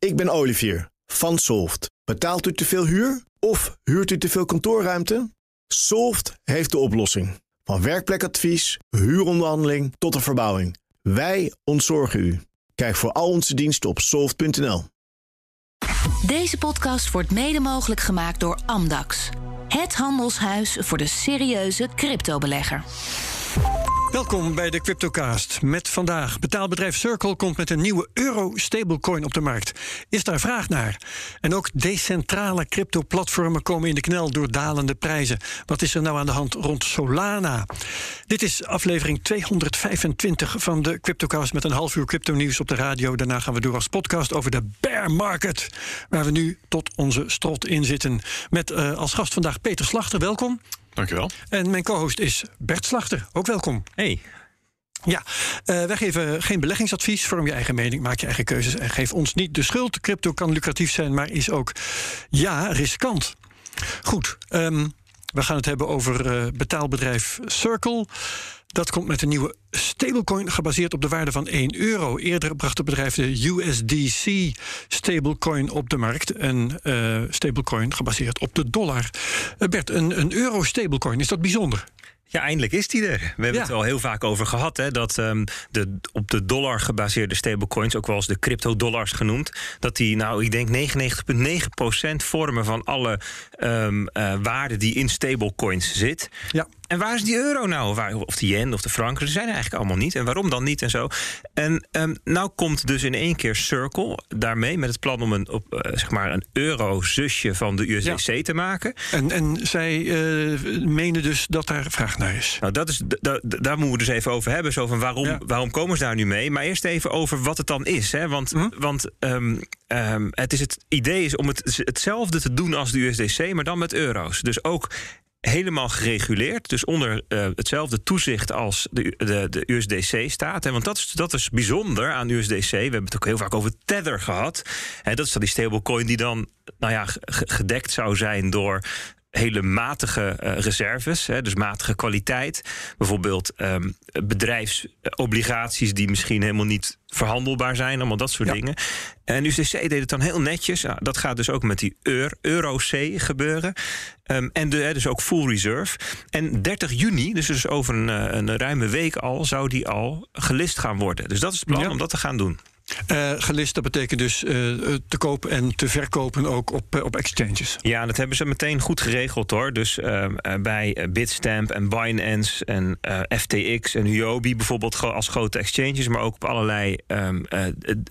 Ik ben Olivier van Solft. Betaalt u te veel huur of huurt u te veel kantoorruimte? Solft heeft de oplossing. Van werkplekadvies, huuronderhandeling tot de verbouwing. Wij ontzorgen u. Kijk voor al onze diensten op soft.nl. Deze podcast wordt mede mogelijk gemaakt door Amdax. Het handelshuis voor de serieuze cryptobelegger. Welkom bij de Cryptocast. Met vandaag betaalbedrijf Circle komt met een nieuwe euro-stablecoin op de markt. Is daar vraag naar? En ook decentrale crypto-platformen komen in de knel door dalende prijzen. Wat is er nou aan de hand rond Solana? Dit is aflevering 225 van de Cryptocast met een half uur crypto-nieuws op de radio. Daarna gaan we door als podcast over de bear market, waar we nu tot onze strot in zitten. Met uh, als gast vandaag Peter Slachter. Welkom. Dankjewel. En mijn co-host is Bert Slachter. Ook welkom. Hey. Ja, uh, wij geven geen beleggingsadvies. Vorm je eigen mening, maak je eigen keuzes en geef ons niet de schuld. Crypto kan lucratief zijn, maar is ook, ja, riskant. Goed, um, we gaan het hebben over uh, betaalbedrijf Circle. Dat komt met een nieuwe stablecoin gebaseerd op de waarde van 1 euro. Eerder bracht het bedrijf de USDC stablecoin op de markt. Een uh, stablecoin gebaseerd op de dollar. Uh, Bert, een, een euro stablecoin, is dat bijzonder? Ja, eindelijk is die er. We hebben ja. het al heel vaak over gehad. Hè, dat um, de op de dollar gebaseerde stablecoins, ook wel eens de crypto-dollars genoemd, dat die, nou, ik denk 99,9% vormen van alle um, uh, waarde die in stablecoins zit. Ja. En waar is die euro nou? Of de yen of de frank? Ze zijn er eigenlijk allemaal niet. En waarom dan niet en zo? En um, nou komt dus in één keer Circle daarmee met het plan om een, op, uh, zeg maar een euro-zusje van de USDC ja. te maken. En, en zij uh, menen dus dat daar vraag naar is. Nou, dat is, daar moeten we dus even over hebben. Zo van waarom, ja. waarom komen ze daar nu mee? Maar eerst even over wat het dan is. Hè? Want, hm? want um, um, het, is het idee is om het, hetzelfde te doen als de USDC, maar dan met euro's. Dus ook helemaal gereguleerd. Dus onder uh, hetzelfde toezicht als de, de, de USDC staat. Hè, want dat is, dat is bijzonder aan USDC. We hebben het ook heel vaak over Tether gehad. En dat is dan die stablecoin die dan nou ja, gedekt zou zijn door hele matige uh, reserves, hè, dus matige kwaliteit. Bijvoorbeeld um, bedrijfsobligaties die misschien helemaal niet verhandelbaar zijn, allemaal dat soort ja. dingen. En UCC deed het dan heel netjes. Nou, dat gaat dus ook met die Euro, Euro-C gebeuren. Um, en de, dus ook full reserve. En 30 juni, dus, dus over een, een ruime week al, zou die al gelist gaan worden. Dus dat is het plan ja. om dat te gaan doen. Uh, gelist, dat betekent dus uh, te kopen en te verkopen ook op, uh, op exchanges. Ja, dat hebben ze meteen goed geregeld hoor. Dus bij Bitstamp en Binance en FTX en Huobi bijvoorbeeld als grote exchanges, maar ook op allerlei um,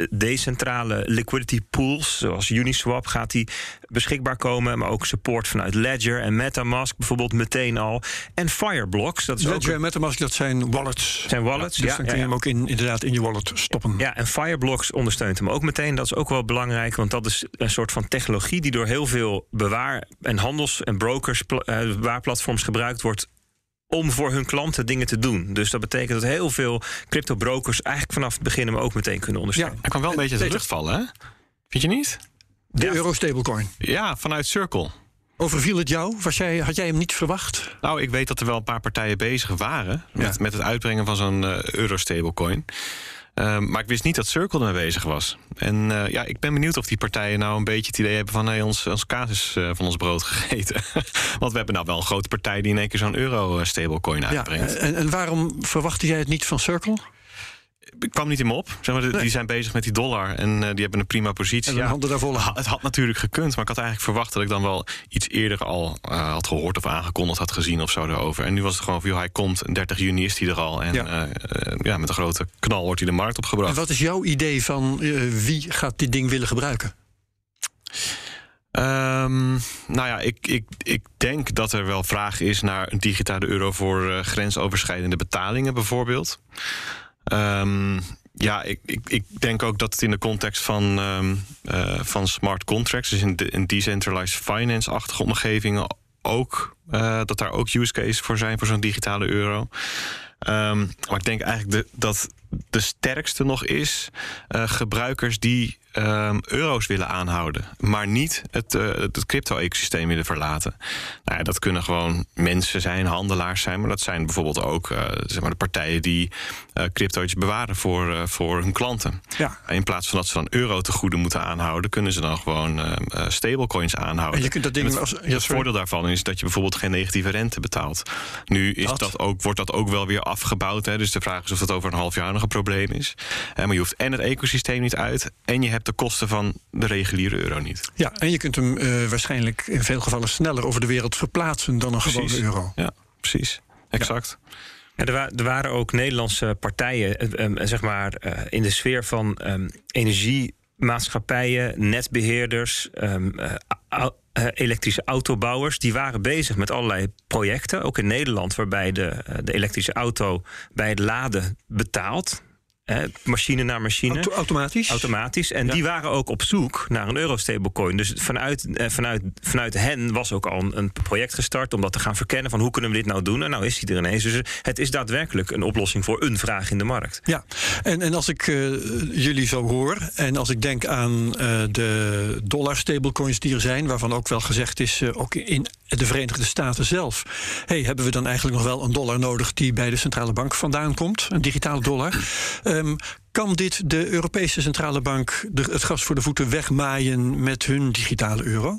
decentrale liquidity pools, zoals Uniswap gaat die beschikbaar komen, maar ook support vanuit Ledger en MetaMask bijvoorbeeld meteen al. En Fireblocks, dat is Ledger ook en MetaMask, dat zijn wallets. Zijn wallets, ja. Dus ja, dan kun je ja, hem ook in, inderdaad in je wallet stoppen. Ja, en Fireblocks ondersteunt hem ook meteen. Dat is ook wel belangrijk, want dat is een soort van technologie die door heel veel bewaar- en handels- en brokers, uh, bewaarplatforms gebruikt wordt om voor hun klanten dingen te doen. Dus dat betekent dat heel veel crypto-brokers eigenlijk vanaf het begin hem ook meteen kunnen ondersteunen. Ja, er kan wel een beetje de lucht vallen, hè? Vind je niet? De ja. euro-stablecoin. Ja, vanuit Circle. Overviel het jou? Was jij, had jij hem niet verwacht? Nou, ik weet dat er wel een paar partijen bezig waren met, ja. met het uitbrengen van zo'n uh, euro-stablecoin. Uh, maar ik wist niet dat Circle ermee bezig was. En uh, ja, ik ben benieuwd of die partijen nou een beetje het idee hebben van hey, ons, ons kaas is uh, van ons brood gegeten. Want we hebben nou wel een grote partij die in één keer zo'n euro-stablecoin uitbrengt. Ja, en, en waarom verwachtte jij het niet van Circle? Ik kwam niet in me op. Zeg maar, nee. Die zijn bezig met die dollar en uh, die hebben een prima positie. En ja, handen daar vol ha, Het had natuurlijk gekund, maar ik had eigenlijk verwacht dat ik dan wel iets eerder al uh, had gehoord of aangekondigd had gezien of zo daarover. En nu was het gewoon van, joh, hij komt, 30 juni is hij er al. En ja. Uh, ja, met een grote knal wordt hij de markt opgebracht. En wat is jouw idee van wie gaat dit ding willen gebruiken? Um, nou ja, ik, ik, ik denk dat er wel vraag is naar een digitale euro voor grensoverschrijdende betalingen bijvoorbeeld. Um, ja, ik, ik, ik denk ook dat het in de context van, um, uh, van smart contracts, dus in, de, in decentralized finance-achtige omgevingen, ook uh, dat daar ook use cases voor zijn voor zo'n digitale euro. Um, maar ik denk eigenlijk dat de sterkste nog is uh, gebruikers die um, euro's willen aanhouden, maar niet het, uh, het crypto-ecosysteem willen verlaten. Nou ja, dat kunnen gewoon mensen zijn, handelaars zijn, maar dat zijn bijvoorbeeld ook uh, zeg maar de partijen die uh, crypto's bewaren voor, voor hun klanten. Ja. In plaats van dat ze dan euro te goede moeten aanhouden, kunnen ze dan gewoon stablecoins aanhouden. En je kunt dat ding het, als, ja, het voordeel daarvan is dat je bijvoorbeeld geen negatieve rente betaalt. Nu is dat, ook, wordt dat ook wel weer afgebouwd. Hè, dus de vraag is of dat over een half jaar nog een probleem is. maar je hoeft en het ecosysteem niet uit en je hebt de kosten van de reguliere euro niet. Ja, en je kunt hem uh, waarschijnlijk in veel gevallen sneller over de wereld verplaatsen dan een precies. gewone euro. Ja, precies. Exact. Ja. er, er, waren ook Nederlandse partijen, um, zeg maar, uh, in de sfeer van um, energiemaatschappijen, netbeheerders, um, uh, elektrische autobouwers, die waren bezig met allerlei projecten, ook in Nederland, waarbij de, de elektrische auto bij het laden betaalt machine naar machine. Auto automatisch? Automatisch. En die waren ook op zoek naar een euro-stablecoin. Dus vanuit, eh, vanuit, vanuit hen was ook al een, een, project gestart om dat te gaan verkennen van hoe kunnen we dit nou doen. En nou is die er ineens. Dus het is daadwerkelijk een oplossing voor een vraag in de markt. Ja, en, en als ik uh, jullie zo hoor en als ik denk aan uh, de dollar-stablecoins die er zijn, waarvan ook wel gezegd is, uh, ook in de Verenigde Staten zelf. Hey, hebben we dan eigenlijk nog wel een dollar nodig die bij de centrale bank vandaan komt? Een digitale dollar. Um, kan dit de Europese Centrale Bank de, het gas voor de voeten wegmaaien met hun digitale euro?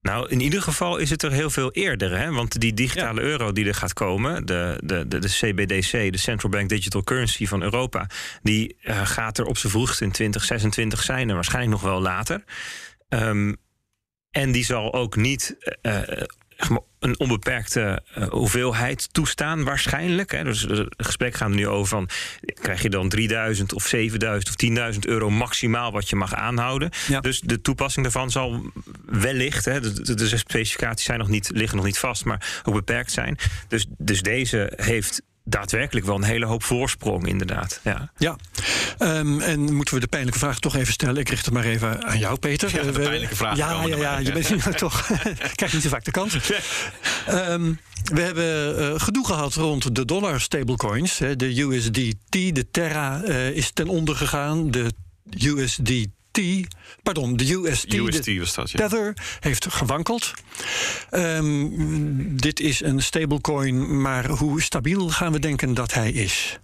Nou, in ieder geval is het er heel veel eerder. Hè? Want die digitale euro die er gaat komen, de, de, de, de, CBDC, de Central Bank Digital Currency van Europa, die uh, gaat er op zijn vroegst in 2026 zijn en waarschijnlijk nog wel later. Um, en die zal ook niet uh, een onbeperkte uh, hoeveelheid toestaan, waarschijnlijk. Hè. Dus het gesprek gaat er nu over van... krijg je dan 3000 of 7000 of 10.000 euro maximaal wat je mag aanhouden. Ja. Dus de toepassing daarvan zal wellicht... Hè, de, de, specificaties zijn nog niet, liggen nog niet vast, maar ook beperkt zijn. Dus, dus deze heeft daadwerkelijk wel een hele hoop voorsprong, inderdaad. Ja, ja. Um, en moeten we de pijnlijke vraag toch even stellen? Ik richt het maar even aan jou, Peter. Ja, de pijnlijke vraag. Ja, ja, ja, je bent hier toch. Krijg niet zo vaak de kans. Um, we hebben uh, gedoe gehad rond de dollar stablecoins. De USDT, de Terra uh, is ten onder gegaan. De USDT pardon, de UST, UST de was dat, ja. Tether, heeft gewankeld. Um, dit is een stablecoin, maar hoe stabiel gaan we denken dat hij is?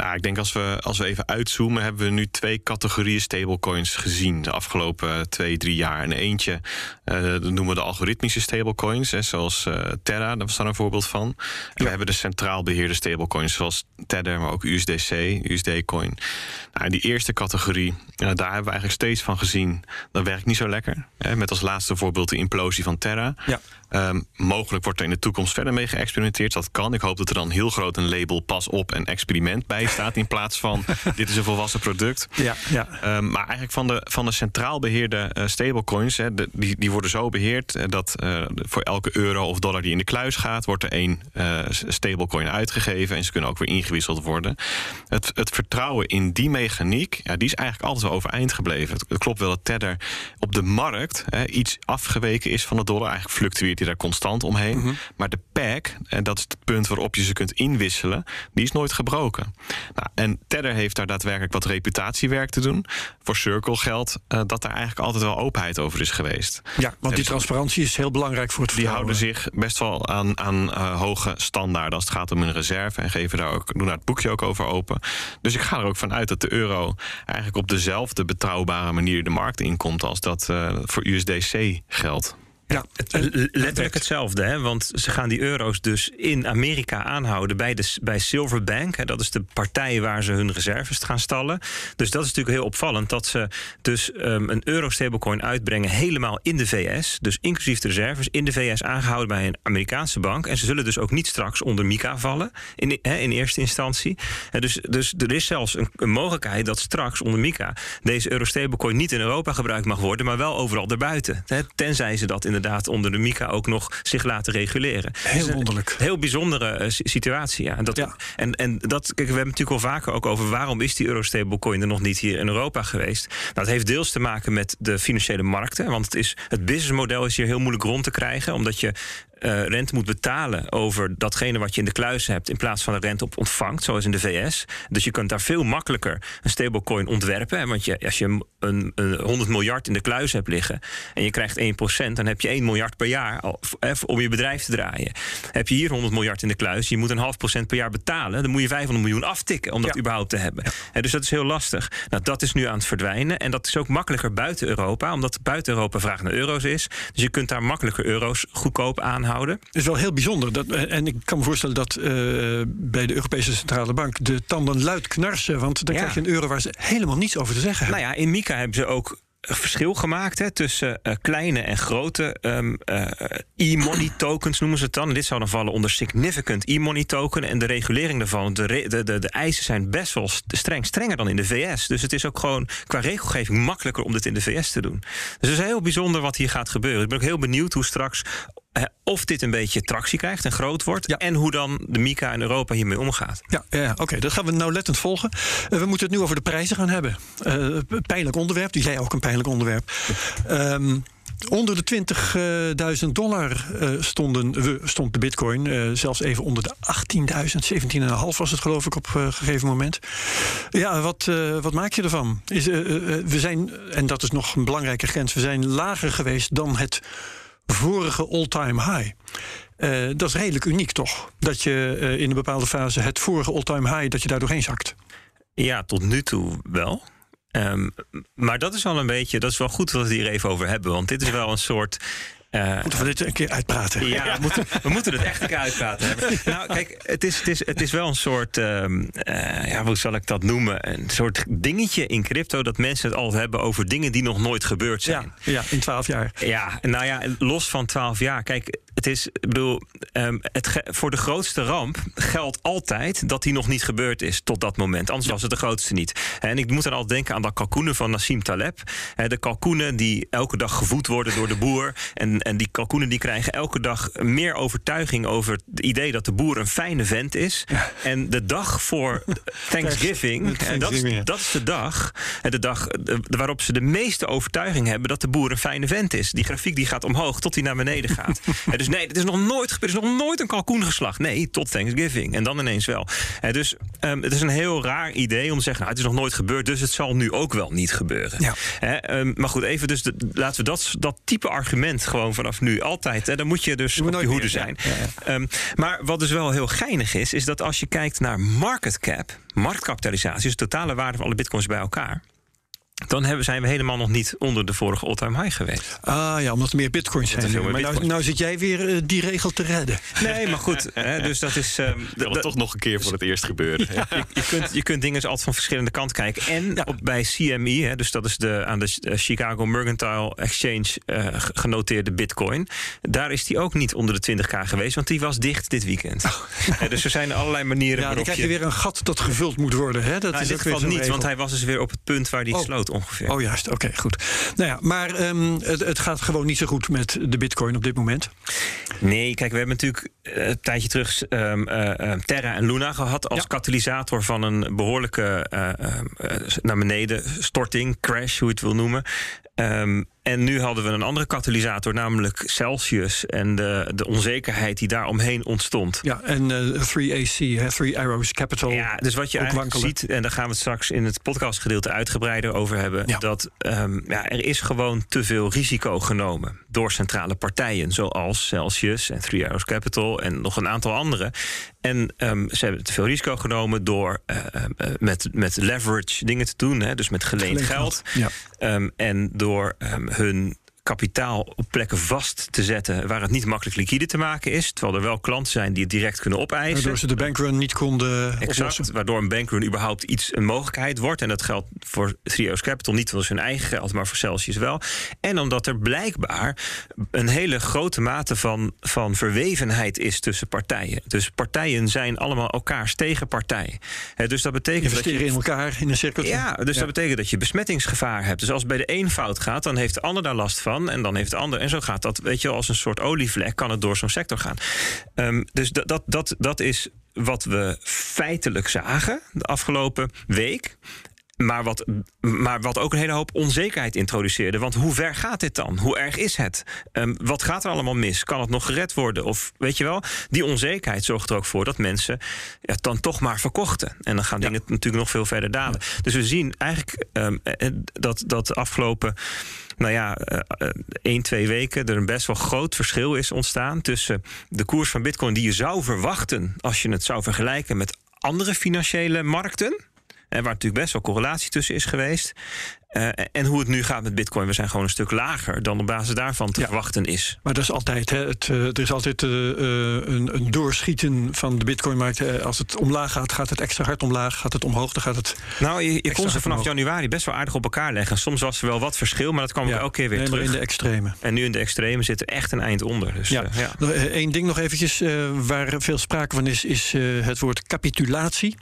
Nou, ik denk als we, als we even uitzoomen, hebben we nu twee categorieën stablecoins gezien de afgelopen twee, drie jaar. En eentje, uh, dat noemen we de algoritmische stablecoins, hè, zoals uh, Terra, daar was daar een voorbeeld van. En ja. we hebben de centraal beheerde stablecoins, zoals Tether, maar ook USDC, USD-coin. Nou, die eerste categorie, daar hebben we eigenlijk steeds van gezien, dat werkt niet zo lekker. Hè, met als laatste voorbeeld de implosie van Terra. Ja. Um, mogelijk wordt er in de toekomst verder mee geëxperimenteerd. Dat kan. Ik hoop dat er dan heel groot een label pas op en experiment bij staat. In plaats van dit is een volwassen product. Ja, ja. Um, maar eigenlijk van de, van de centraal beheerde uh, stablecoins. Hè, de, die, die worden zo beheerd uh, dat uh, voor elke euro of dollar die in de kluis gaat, wordt er één stablecoin uitgegeven. En ze kunnen ook weer ingewisseld worden. Het, het vertrouwen in die mechaniek, ja, die is eigenlijk altijd wel overeind gebleven. Het, het klopt wel dat Tether op de markt iets afgeweken is van de dollar. Eigenlijk fluctueert je daar constant omheen. Mm -hmm. Maar de pack, en dat is het punt waarop je ze kunt inwisselen, die is nooit gebroken. Nou, en Tether heeft daar daadwerkelijk wat reputatiewerk te doen. Voor Circle geldt uh, dat daar eigenlijk altijd wel openheid over is geweest. Ja, want die transparantie is heel belangrijk voor het Die houden zich best wel aan, aan uh, hoge standaarden als het gaat om hun reserve. En geven daar ook, doen daar het boekje ook over open. Dus ik ga er ook van uit dat de euro eigenlijk op dezelfde betrouwbare manier de markt inkomt als dat uh, voor USDC geldt. Ja, het, letterlijk hetzelfde. Hè? Want ze gaan die euro's dus in Amerika aanhouden bij, de, bij Silverbank. Hè? Dat is de partij waar ze hun reserves gaan stallen. Dus dat is natuurlijk heel opvallend dat ze dus um, een euro-stablecoin uitbrengen helemaal in de VS. Dus inclusief de reserves in de VS aangehouden bij een Amerikaanse bank. En ze zullen dus ook niet straks onder MICA vallen in, hè, in eerste instantie. En dus, dus er is zelfs een, een mogelijkheid dat straks onder MICA deze euro-stablecoin niet in Europa gebruikt mag worden, maar wel overal erbuiten. Hè? Tenzij ze dat in de inderdaad onder de MICA ook nog zich laten reguleren. Heel dus wonderlijk. Heel bijzondere uh, situatie. Ja. En, dat, ja. En, en dat, kijk, we hebben natuurlijk al vaker ook over waarom is die euro-stablecoin er nog niet hier in Europa geweest. Nou, dat heeft deels te maken met de financiële markten. Want het, is, het businessmodel is hier heel moeilijk rond te krijgen. Omdat je uh, rente moet betalen over datgene wat je in de kluis hebt, in plaats van de rente op ontvangt, zoals in de VS. Dus je kunt daar veel makkelijker een stablecoin ontwerpen. Hè, want je, als je een, een 100 miljard in de kluis hebt liggen en je krijgt 1%, dan heb je 1 miljard per jaar om je bedrijf te draaien. Heb je hier 100 miljard in de kluis, je moet een half procent per jaar betalen, dan moet je 500 miljoen aftikken om dat überhaupt te hebben. dus dat is heel lastig. Nou, dat is nu aan het verdwijnen en dat is ook makkelijker buiten Europa, omdat buiten Europa vraag naar euro's is. Dus je kunt daar makkelijker euro's goedkoop aanhouden. Het is wel heel bijzonder. Dat, eh, en ik kan me voorstellen dat uh, bij de Europese Centrale Bank de tanden luid knarsen. Want dan krijg je een euro waar ze helemaal niets over te zeggen hebben. Nou ja, in Mika hebben ze ook verschil gemaakt hè, tussen uh, kleine en grote um, uh, e-money tokens, noemen ze het dan. Dit zou dan vallen onder significant e-money token. En de regulering daarvan, de, de, de, de, eisen zijn best wel streng, strenger dan in de VS. Dus het is ook gewoon qua regelgeving makkelijker om dit in de VS te doen. Dus het is heel bijzonder wat hier gaat gebeuren. Ik ben ook heel benieuwd hoe straks of dit een beetje tractie krijgt en groot wordt. En hoe dan de Mika in Europa hiermee omgaat. Ja, ja oké, dat gaan we nauwlettend volgen. Uh, we moeten het nu over de prijzen gaan hebben. Uh, pijnlijk onderwerp, die jij ook een pijnlijk onderwerp. Um, onder de 20.000 dollar stonden we, stond de bitcoin. Zelfs even onder de 18.000, 17,5 was het geloof ik op een gegeven moment. Ja, wat, wat maak je ervan? Is, we zijn, en dat is nog een belangrijke grens, we zijn lager geweest dan het vorige all-time high. Uh, dat is redelijk uniek toch? Dat je uh, in een bepaalde fase het vorige all-time high, dat je daar doorheen zakt. Ja, tot nu toe wel. Um, maar dat is wel een beetje, dat is wel goed dat we het hier even over hebben. Want dit is wel een soort uh, moeten we dit een keer uitpraten? Ja, We, moeten, we moeten het echt een keer uitpraten. Nou, kijk, het is, het is, het is wel een soort, um, uh, ja, hoe zal ik dat noemen? Een soort dingetje in crypto dat mensen het al hebben over dingen die nog nooit gebeurd zijn. Ja, ja in twaalf jaar. Ja, nou ja, los van twaalf jaar. Kijk, het is, ik bedoel, um, het voor de grootste ramp geldt altijd dat die nog niet gebeurd is tot dat moment. Anders was het de grootste niet. En ik moet dan al denken aan de kalkoenen van Nassim Taleb. De kalkoenen die elke dag gevoed worden door de boer. En, en die kalkoenen die krijgen elke dag meer overtuiging over het idee dat de boer een fijne vent is. En de dag voor Thanksgiving, en dat, is, dat is de dag, de dag waarop ze de meeste overtuiging hebben dat de boer een fijne vent is. Die grafiek die gaat omhoog tot hij naar beneden gaat. dus nee, het is nog nooit gebeurd. Er is nog nooit een kalkoen geslacht. Nee, tot Thanksgiving. En dan ineens wel. dus um, het is een heel raar idee om te zeggen: nou, het is nog nooit gebeurd, dus het zal nu ook wel niet gebeuren. Ja. Um, maar goed, even dus de, laten we dat, dat type argument gewoon vanaf nu altijd. Dan moet je dus op je hoede zijn. Ja, um, maar wat dus wel heel geinig is, is dat als je kijkt naar market cap, marktkapitalisatie, dus de totale waarde van alle bitcoins bij elkaar dan hebben, zijn we helemaal nog niet onder de vorige all-time high geweest. Ah ja, omdat er meer bitcoins zijn. maar nou- bitcoins. Nou, nou, zit jij weer uh, die regel te redden. Nee, maar goed. hè, dus dat is. Um, dat wil toch nog een keer voor het eerst gebeuren. Ja. Je, je, kunt, je kunt dingen altijd van verschillende kanten kijken. En ja. op, bij CME, hè, dus dat is de aan de Chicago Mercantile Exchange uh, genoteerde bitcoin. Daar is die ook niet onder de 20k geweest, want die was dicht dit weekend. Oh. Ja, dus er zijn allerlei manieren. Ja, dan krijg je weer een gat dat gevuld moet worden. Hè? Dat nou, is in dit geval niet, want hij was dus weer op het punt waar die oh. sloot ongeveer. Oh juist, oké, goed. Nou ja, maar um, het, het, gaat gewoon niet zo goed met de bitcoin op dit moment. Nee, kijk, we hebben natuurlijk uh, een tijdje terug um, uh, Terra en Luna gehad als ja. katalysator van een behoorlijke naar beneden storting, crash, hoe je het wil noemen. Um, en nu hadden we een andere katalysator, namelijk Celsius en de, de onzekerheid die daar omheen ontstond. Ja, en uh, 3AC, hè, Three Arrows Capital. Ja, dus wat je eigenlijk wankelen. ziet, en daar gaan we het straks in het podcastgedeelte uitgebreider over hebben, ja. dat um, ja, er is gewoon te veel risico genomen door centrale partijen, zoals Celsius en Three Arrows Capital en nog een aantal andere. En um, ze hebben te veel risico genomen door uh, uh, met, met leverage dingen te doen, hè, dus met geleend, geleend geld. Ja. Um, en door hun kapitaal op plekken vast te zetten waar het niet makkelijk liquide te maken is. Terwijl er wel klanten zijn die het direct kunnen opeisen. Waardoor ze de bankrun niet konden exact, oplossen. Waardoor een bankrun überhaupt iets een mogelijkheid wordt. En dat geldt voor Trio's Capital niet voor hun eigen geld, maar voor Celsius wel. En omdat er blijkbaar een hele grote mate van, van verwevenheid is tussen partijen. Dus partijen zijn allemaal elkaars tegenpartijen. He, dus dat betekent Investeren dat je, in elkaar in een cirkel. Ja, dus ja. dat betekent dat je besmettingsgevaar hebt. Dus als bij de een fout gaat, dan heeft de ander daar last van. En dan heeft de ander. En zo gaat dat, weet je, als een soort olievlek kan het door zo'n sector gaan. Um, dus dat, dat, dat, dat is wat we feitelijk zagen de afgelopen week. maar, wat, maar wat ook een hele hoop onzekerheid introduceerde. Want hoe ver gaat dit dan? Hoe erg is het? Um, wat gaat er allemaal mis? Kan het nog gered worden? Of weet je wel, die onzekerheid zorgt er ook voor dat mensen het dan toch maar verkochten. En dan gaan dingen natuurlijk nog veel verder dalen. Dus we zien eigenlijk um, dat, dat de afgelopen nou ja, uh, één, twee weken er een best wel groot verschil is ontstaan tussen de koers van Bitcoin die je zou verwachten als je het zou vergelijken met andere financiële markten. En waar natuurlijk best wel correlatie tussen is geweest. Uh, en hoe het nu gaat met Bitcoin. We zijn gewoon een stuk lager dan op basis daarvan te verwachten is. Maar dat is altijd. Hè, het, uh, er is altijd uh, een, een, doorschieten van de Bitcoin-markt. als het omlaag gaat, gaat het extra hard omlaag. Gaat het omhoog, dan gaat het. Nou, je, je kon ze vanaf januari best wel aardig op elkaar leggen. Soms was er wel wat verschil, maar dat kwam ja, elke keer weer nee, terug. in de extreme. En nu in de extreme zit er echt een eind onder. Dus, ja. ja. Eén ding nog eventjes waar veel sprake van is, is het woord capitulatie.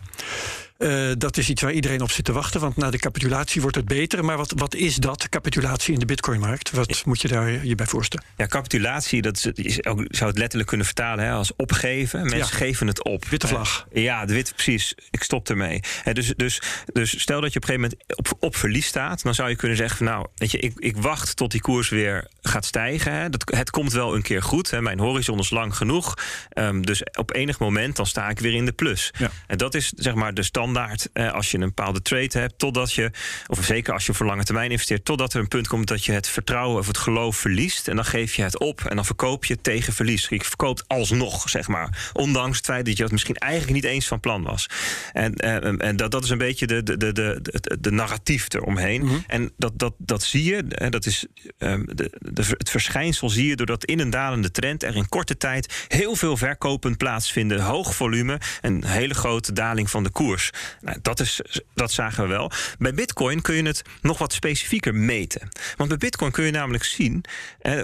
Uh, dat is iets waar iedereen op zit te wachten, want na de capitulatie wordt het beter. Maar wat, wat is dat, capitulatie in de bitcoinmarkt? Wat moet je daar je bij voorstellen? Ja, capitulatie, dat is, zou het letterlijk kunnen vertalen hè, als opgeven. Mensen ja. geven het op. Witte vlag. Uh, ja, de witte, precies. Ik stop ermee. Uh, dus, dus, dus stel dat je op een gegeven moment op, op verlies staat, dan zou je kunnen zeggen: Nou, weet je, ik, ik wacht tot die koers weer gaat stijgen. Hè. Dat, het komt wel een keer goed. Hè. Mijn horizon is lang genoeg. Um, dus op enig moment dan sta ik weer in de plus. Ja. En dat is zeg maar de standaard eh, als je een bepaalde trade hebt, totdat je, of zeker als je voor lange termijn investeert, totdat er een punt komt dat je het vertrouwen of het geloof verliest. En dan geef je het op en dan verkoop je tegen verlies. Je verkoopt alsnog, zeg maar. Ondanks het feit dat je het misschien eigenlijk niet eens van plan was. En, en, en dat, dat is een beetje de, de, de, de, de, narratief eromheen. Mhm. En dat, dat, dat zie je, dat is um, de, de, het verschijnsel zie je doordat in een dalende trend er in korte tijd heel veel verkopen plaatsvinden, hoog volume en een hele grote daling van de koers. Nou, dat, is, dat zagen we wel. Bij Bitcoin kun je het nog wat specifieker meten. Want bij Bitcoin kun je namelijk zien,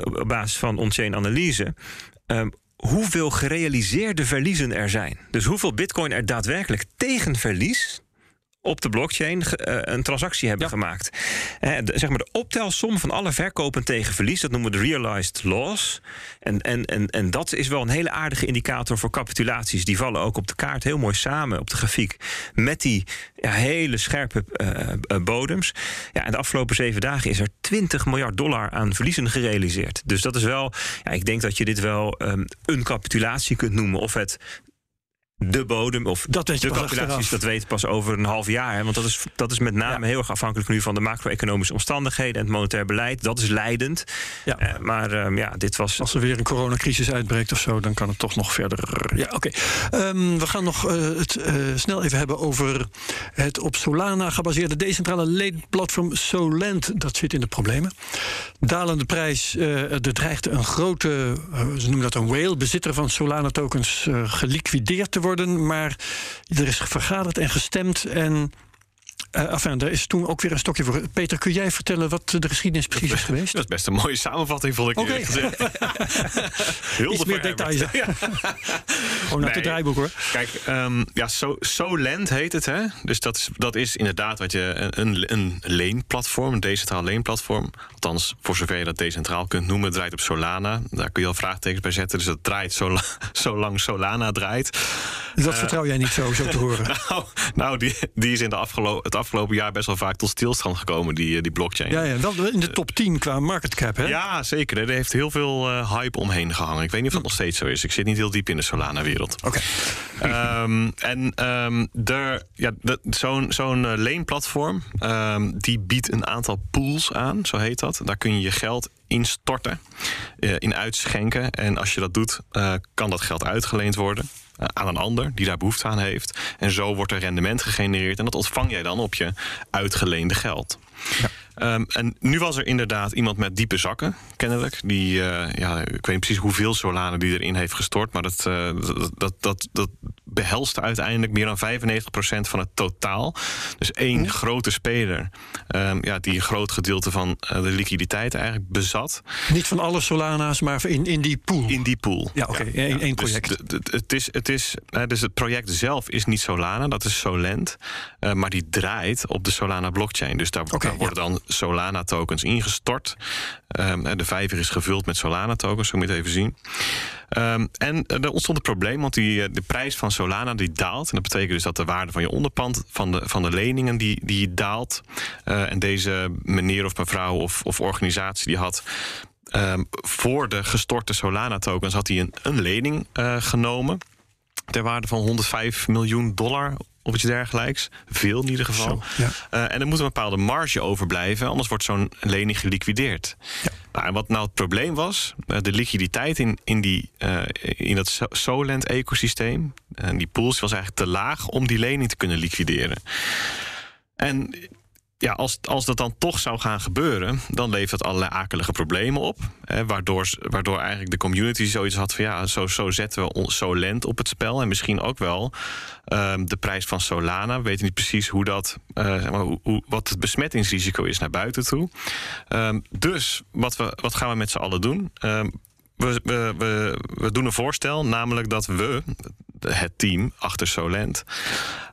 op basis van on-chain analyse. Um, hoeveel gerealiseerde verliezen er zijn. Dus hoeveel Bitcoin er daadwerkelijk tegen verlies op de blockchain uh, een transactie hebben ja. gemaakt. De, zeg maar de optelsom van alle verkopen tegen verlies, dat noemen we de realized loss. En, en, en, en dat is wel een hele aardige indicator voor capitulaties. Die vallen ook op de kaart heel mooi samen op de grafiek met die ja, hele scherpe uh, bodems. Ja, en de afgelopen zeven dagen is er 20 miljard dollar aan verliezen gerealiseerd. Dus dat is wel, ja, ik denk dat je dit wel um, een capitulatie kunt noemen. Of het de bodem of dat weet je de calculaties, dat weet pas over een half jaar. Hè? Want dat is, dat is met name ja. heel erg afhankelijk nu van de macro-economische omstandigheden en het monetair beleid. Dat is leidend. Ja. Uh, maar um, ja, dit was. Als er weer een coronacrisis uitbreekt of zo, dan kan het toch nog verder. Ja, oké. Okay. Um, we gaan nog uh, het uh, snel even hebben over het op Solana gebaseerde decentrale leenplatform Solent. Dat zit in de problemen. Dalende prijs. er dreigt een grote, ze noemen dat een whale, bezitter van Solana tokens geliquideerd te worden. Maar er is vergaderd en gestemd. En uh, enfin, daar is toen ook weer een stokje voor. Peter, kun jij vertellen wat de geschiedenis precies is geweest? Dat is best een mooie samenvatting, vond ik okay. eerlijk. Heel Iets meer details. Ja. Gewoon naar nee, het draaiboek, hoor. Kijk, um, ja, so, heet het, hè? Dus dat is, dat is inderdaad wat je een, een leenplatform, een decentraal leenplatform. Althans, voor zover je dat decentraal kunt noemen, draait op Solana. Daar kun je al vraagtekens bij zetten. Dus dat draait zo, zolang Solana draait. Dat uh, vertrouw jij niet zo, zo te horen. nou, nou die, die is in de afgelopen, het afgelopen jaar best wel vaak tot stilstand gekomen, die, die blockchain. Ja, ja, wel in de top 10 qua market cap, hè? Ja, zeker. Er heeft heel veel uh, hype omheen gehangen. Ik weet niet of dat nog steeds zo is. Ik zit niet heel diep in de Solana-wereld. Oké. Okay. um, en um, ja, zo'n zo'n uh, leenplatform, um, die biedt een aantal pools aan, zo heet dat. Daar kun je je geld instorten, uh, in uitschenken. En als je dat doet, uh, kan dat geld uitgeleend worden aan een ander die daar behoefte aan heeft. En zo wordt er rendement gegenereerd en dat ontvang jij dan op je uitgeleende geld. Ja. Um, en nu was er inderdaad iemand met diepe zakken, kennelijk. Die, uh, ja, ik weet niet precies hoeveel Solana die erin heeft gestort. Maar dat, uh, dat, dat, dat, dat behelste uiteindelijk meer dan 95% van het totaal. Dus één Hm. oh. grote speler um, ja, die een groot gedeelte van uh, de liquiditeit eigenlijk bezat. Niet van alle Solana's, maar in, in die pool. In die pool. Ja, oké. Okay. Ja, Eén ja. project. Dus, het, is, het, is, dus het project zelf is niet Solana, dat is Solent. maar die draait op de Solana blockchain. Dus daar, okay, daar worden dan Solana-tokens ingestort. Um, de vijver is gevuld met Solana-tokens, zo moet je het even zien. Um, en er ontstond een probleem, want die, de prijs van Solana die daalt. En dat betekent dus dat de waarde van je onderpand, van de, van de leningen, die, die daalt. Uh, en deze meneer of mevrouw of, of organisatie die had Um, voor de gestorte Solana-tokens had hij een, een lening genomen. Ter waarde van 105 miljoen dollar of iets dergelijks. Veel in ieder geval. Zo, ja. uh, en er moet een bepaalde marge overblijven, anders wordt zo'n lening geliquideerd. Ja. Nou, en wat nou het probleem was, uh, de liquiditeit in, in, die, uh, in dat Solent-ecosysteem, en die pools was eigenlijk te laag om die lening te kunnen liquideren. En ja, als, als dat dan toch zou gaan gebeuren, dan levert dat allerlei akelige problemen op. Hè, waardoor, waardoor eigenlijk de community zoiets had van ja, zo, zo zetten we Solent op het spel. En misschien ook wel um, de prijs van Solana. We weten niet precies hoe dat, uh, hoe, hoe, wat het besmettingsrisico is naar buiten toe. Um, dus wat, we, wat gaan we met z'n allen doen? Um, we, we, we, we, doen een voorstel, namelijk dat we, het team achter Solent,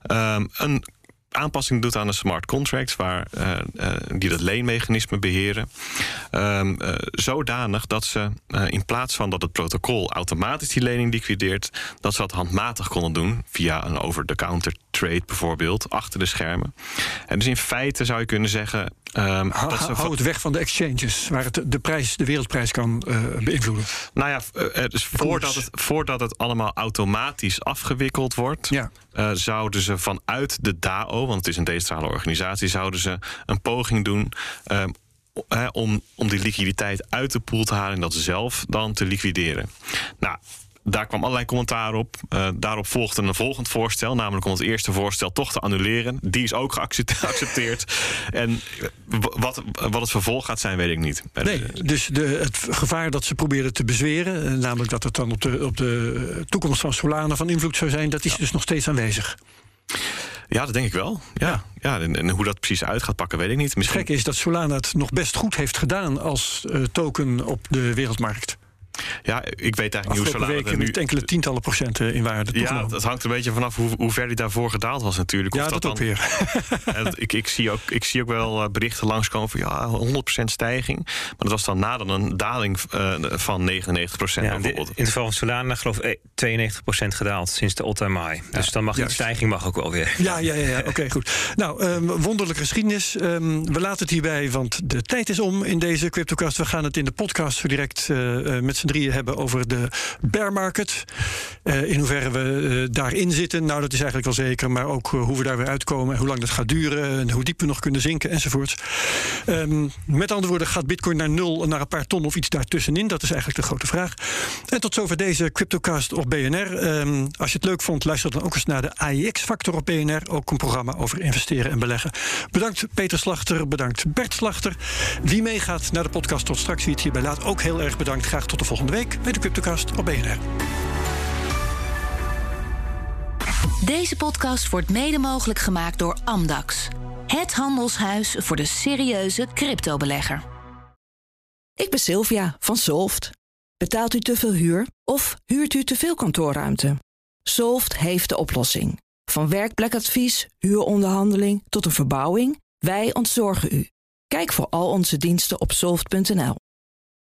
een aanpassing doet aan de smart contracts, waar, uh, uh, die dat leenmechanisme beheren. Um, uh, zodanig dat ze in plaats van dat het protocol automatisch die lening liquideert, dat ze dat handmatig konden doen via een over-the-counter trade bijvoorbeeld, achter de schermen. En dus in feite zou je kunnen zeggen. Um, hou het weg van de exchanges, waar het de prijs, de wereldprijs kan uh, beïnvloeden. Nou ja, uh, dus voordat het, voordat het allemaal automatisch afgewikkeld wordt, ja. uh, zouden ze vanuit de DAO, want het is een decentrale organisatie, zouden ze een poging doen. Um, om, om die liquiditeit uit de pool te halen en dat zelf dan te liquideren. Nou, daar kwam allerlei commentaar op. Uh, daarop volgde een volgend voorstel, namelijk om het eerste voorstel toch te annuleren. Die is ook geaccepteerd. en wat, wat het vervolg gaat zijn, weet ik niet. Nee, dus de, het gevaar dat ze proberen te bezweren, eh, namelijk dat het dan op de, op de toekomst van Solana van invloed zou zijn, dat is ja. dus nog steeds aanwezig. Ja, dat denk ik wel. Ja, ja. en, en, hoe dat precies uit gaat pakken, weet ik niet. Misschien... Het gek is dat Solana het nog best goed heeft gedaan als uh, token op de wereldmarkt. Ja, ik weet eigenlijk niet hoe Solana weken nu... enkele tientallen procenten in waarde Ja, dat hangt een beetje vanaf hoe, hoe ver hij daarvoor gedaald was natuurlijk. Ja, of dat, dat ook dan, weer. ik, ik, zie ook, ik zie ook wel eh, berichten langskomen van ja, 100% stijging. Maar dat was dan na dan een daling uh, van 99% ja, bijvoorbeeld. In het geval van Solana geloof ik 92% gedaald sinds de all-time high. Ja, dus dan mag die stijging mag ook wel weer. Ja, ja, ja, ja. oké, goed. Nou, um, wonderlijke geschiedenis. Um, we laten het hierbij, want de tijd is om in deze CryptoCast. We gaan het in de podcast zo direct uh, met z'n drieën hebben over de bear market. Uh, in hoeverre we uh, daarin zitten, nou dat is eigenlijk wel zeker. Maar ook uh, hoe we daar weer uitkomen en hoe lang dat gaat duren. En hoe diep we nog kunnen zinken enzovoort. Um, met andere woorden, gaat bitcoin naar nul, naar een paar ton of iets daartussenin? Dat is eigenlijk de grote vraag. En tot zover deze CryptoCast op BNR. Um, als je het leuk vond, luister dan ook eens naar de AIX-factor op BNR. Ook een programma over investeren en beleggen. Bedankt Peter Slachter, bedankt Bert Slachter. Wie meegaat naar de podcast tot straks, wie het hierbij laat, ook heel erg bedankt. Graag tot de volgende week bij de Cryptocast op BNR. Deze podcast wordt mede mogelijk gemaakt door Amdax. Het handelshuis voor de serieuze cryptobelegger. Ik ben Sylvia van Solft. Betaalt u te veel huur of huurt u te veel kantoorruimte? Solft heeft de oplossing. Van werkplekadvies, huuronderhandeling tot een verbouwing, wij ontzorgen u. Kijk voor al onze diensten op soft.nl.